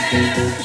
The